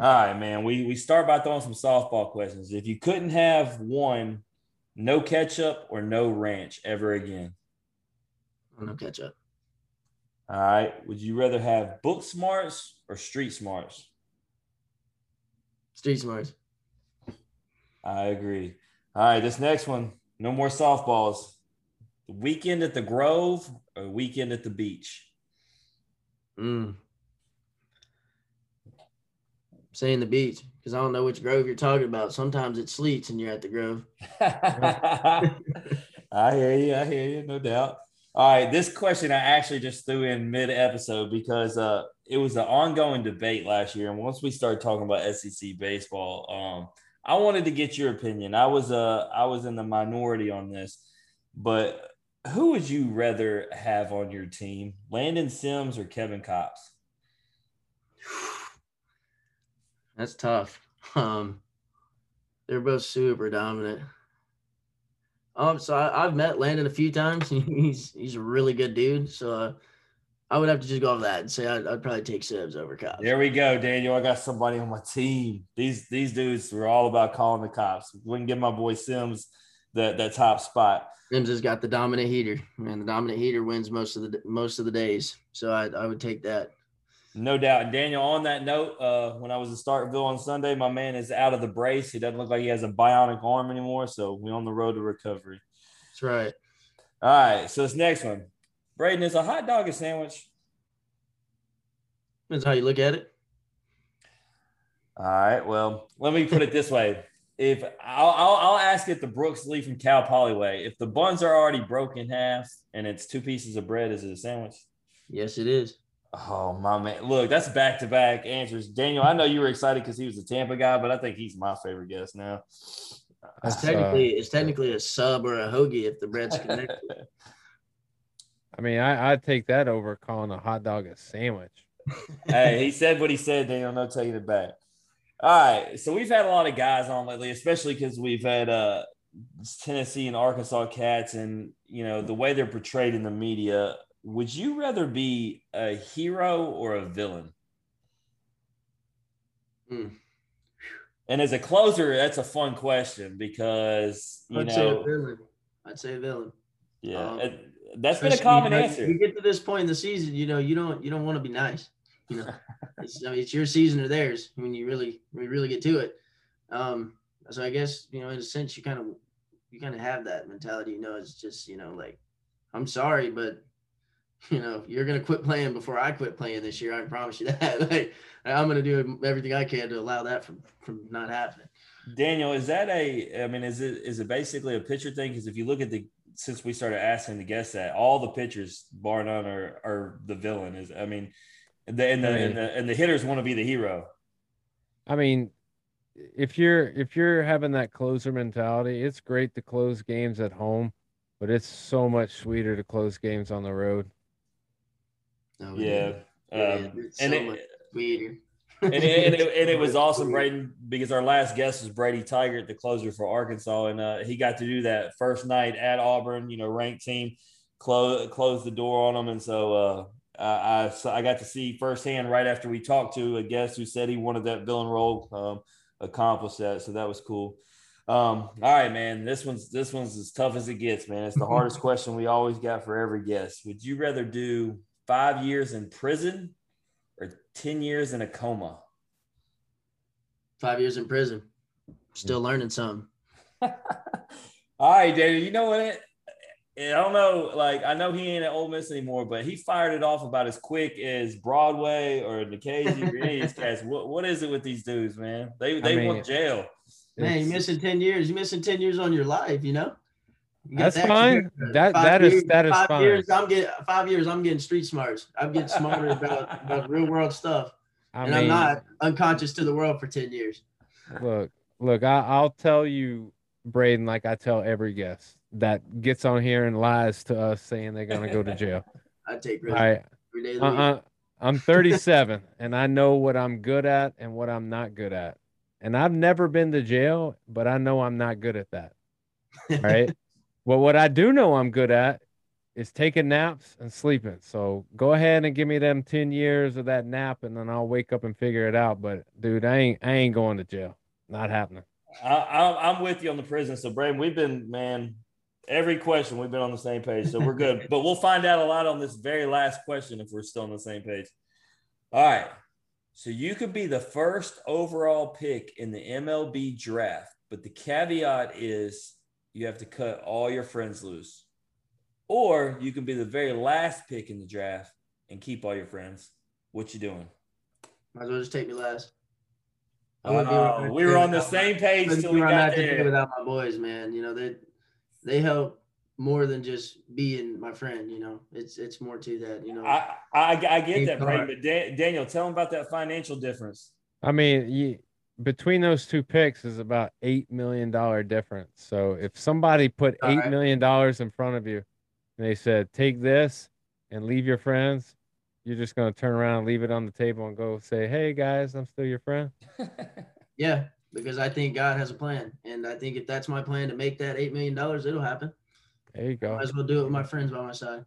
All right, man. We we start by throwing some softball questions. If you couldn't have one, no ketchup or no ranch ever again no ketchup. All right. Would you rather have book smarts or street smarts? Street smarts. I agree. All right, this next one, no more softballs. Weekend at the Grove or weekend at the beach? Mm. Saying the beach because I don't know which grove you're talking about. Sometimes it sleets and you're at the grove. I hear you. I hear you. No doubt. All right. This question I actually just threw in mid episode because uh, it was an ongoing debate last year. And once we started talking about SEC baseball, um, I wanted to get your opinion. I was uh, I was in the minority on this, but who would you rather have on your team, Landon Sims or Kevin Kopps? That's tough. Um, they're both super dominant. Um, so I, have met Landon a few times. He's he's a really good dude. So uh, I would have to just go off that and say I'd, I'd probably take Sims over Kopps. There we go, Daniel. I got somebody on my team. These these dudes were all about calling the cops. Wouldn't give my boy Sims that that top spot. Sims has got the dominant heater, and the dominant heater wins most of the most of the days. So I I would take that. No doubt. And Daniel, on that note, uh, when I was in Starkville on Sunday, my man is out of the brace. He doesn't look like he has a bionic arm anymore. So we're on the road to recovery. That's right. All right. So this next one. Braden, is a hot dog a sandwich? Depends how you look at it. All right. Well, let me put it this way. If I'll, I'll, I'll, ask it the Brooks Lee from Cal Poly way. If the buns are already broken in half and it's two pieces of bread, is it a sandwich? Yes, it is. Oh my man! Look, that's back to back answers. Daniel, I know you were excited because he was a Tampa guy, but I think he's my favorite guest now. It's technically uh, it's technically a sub or a hoagie if the bread's connected. I mean, I I'd take that over calling a hot dog a sandwich. hey, he said what he said, Daniel. No taking it back. All right, so we've had a lot of guys on lately, especially because we've had uh Tennessee and Arkansas cats, and you know the way they're portrayed in the media would you rather be a hero or a villain? Hmm. And as a closer, that's a fun question because you I'd know. Say a villain. I'd say a villain. Yeah, um, that's been a common answer. You get to this point in the season, you know, you don't you don't want to be nice. You know, it's, I mean, it's your season or theirs when you really when you really get to it. Um, so I guess you know, in a sense, you kind of you kind of have that mentality. You know, it's just you know, like I'm sorry, but you know, you're gonna quit playing before I quit playing this year. I promise you that. like, I'm gonna do everything I can to allow that from from not happening. Daniel, is that a? I mean, is it is it basically a pitcher thing? Because if you look at the since we started asking the guests that, all the pitchers, bar none, are are the villain. Is I mean, the and the and the, and the hitters want to be the hero. I mean, if you're if you're having that closer mentality, it's great to close games at home, but it's so much sweeter to close games on the road. Yeah. Um, and, so it, and, it, and, it, and it was awesome, Braden, because our last guest was Brady Tygart, the closer for Arkansas, and uh, he got to do that first night at Auburn. You know, ranked team, close close the door on them, and so uh, I, I, I got to see firsthand right after we talked to a guest who said he wanted that villain role um, accomplish that, so that was cool. Um, all right, man. This one's this one's as tough as it gets, man. It's the hardest question we always got for every guest. Would you rather do five years in prison or 10 years in a coma? Five years in prison. Still mm. learning something. All right, David. You know what? I don't know. Like, I know he ain't at Ole Miss anymore, but he fired it off about as quick as Broadway or Nikhazy or any of these cats. What, what is it with these dudes, man? They they I mean, want jail. Man, you're missing 10 years. You're missing 10 years on your life, you know? That's fine. That five that years, is that is five fine. Years, I'm getting five years. I'm getting street smarts. I'm getting smarter about, about real world stuff, I and mean, I'm not unconscious to the world for ten years. Look, look. I, I'll tell you, Braden, like I tell every guest that gets on here and lies to us saying they're gonna go to jail. I take risks I, every day. Uh, I'm 37 and I know what I'm good at and what I'm not good at. And I've never been to jail, but I know I'm not good at that. Right. Well, what I do know I'm good at is taking naps and sleeping. So go ahead and give me them 10 years of that nap and then I'll wake up and figure it out. But dude, I ain't I ain't going to jail. Not happening. I, am with you on the prison. So Braden, we've been man, every question we've been on the same page. So we're good. but we'll find out a lot on this very last question if we're still on the same page. All right. So you could be the first overall pick in the MLB draft, but the caveat is you have to cut all your friends loose. Or you can be the very last pick in the draft and keep all your friends. What you doing? Might as well just take me last. Uh, we were on the same page till we got there. Without my boys, man, you know they they help more than just being my friend. You know, it's it's more to that. You know, I I, I get that, Braden, but Dan, Daniel, tell them about that financial difference. I mean, you, between those two picks is about eight million dollar difference. So if somebody put eight right. million dollars in front of you, and they said, "Take this and leave your friends," you're just gonna turn around and leave it on the table and go say, "Hey guys, I'm still your friend." yeah, because I think God has a plan, and I think if that's my plan to make that eight million dollars, it'll happen. There you go. Might as well do it with my friends by my side.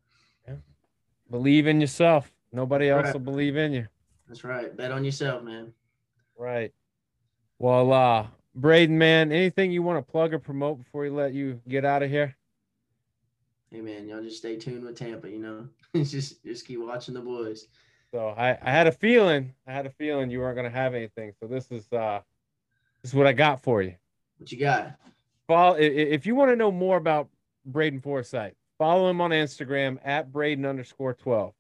Yeah. Believe in yourself. Nobody else right. will believe in you. That's right. Bet on yourself, man. Right. Well, uh, Braden, man, anything you want to plug or promote before we let you get out of here? Hey man, y'all just stay tuned with Tampa, you know. just just keep watching the boys. So I, I had a feeling, I had a feeling you weren't gonna have anything. So this is uh this is what I got for you. What you got? Follow if you want to know more about Braden Forsythe, follow him on Instagram at Braden underscore 12.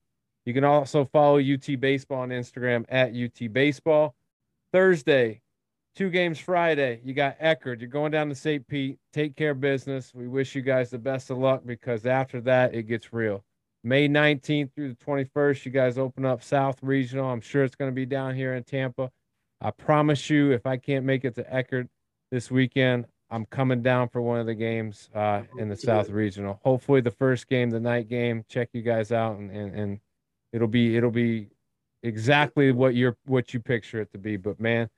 You can also follow UT Baseball on Instagram at UT Baseball. Thursday, two games Friday. You got Eckerd. You're going down to St. Pete. Take care of business. We wish you guys the best of luck because after that, it gets real. May 19th through the 21st, you guys open up South Regional. I'm sure it's going to be down here in Tampa. I promise you, if I can't make it to Eckerd this weekend, I'm coming down for one of the games uh, in the South Regional. Hopefully, the first game, the night game. Check you guys out, and, and, and it'll be it'll be exactly what you're what you picture it to be. But man,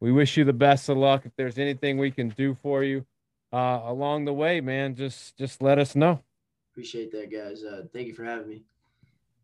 we wish you the best of luck. If there's anything we can do for you uh, along the way, man, just just let us know. Appreciate that, guys. Uh, thank you for having me.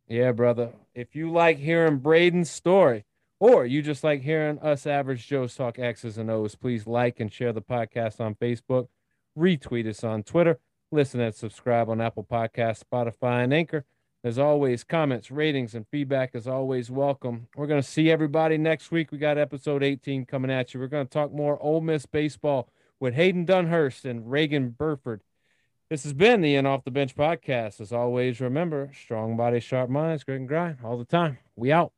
Yeah, brother. If you like hearing Braden's story, or you just like hearing us average Joes talk X's and O's, please like and share the podcast on Facebook, retweet us on Twitter, listen and subscribe on Apple Podcasts, Spotify, and Anchor. As always, comments, ratings, and feedback is always welcome. We're going to see everybody next week. We got episode 18 coming at you. We're going to talk more Ole Miss baseball with Hayden Dunhurst and Reagan Burford. This has been the In Off the Bench podcast. As always, remember strong body, sharp minds, grit and grind all the time. We out.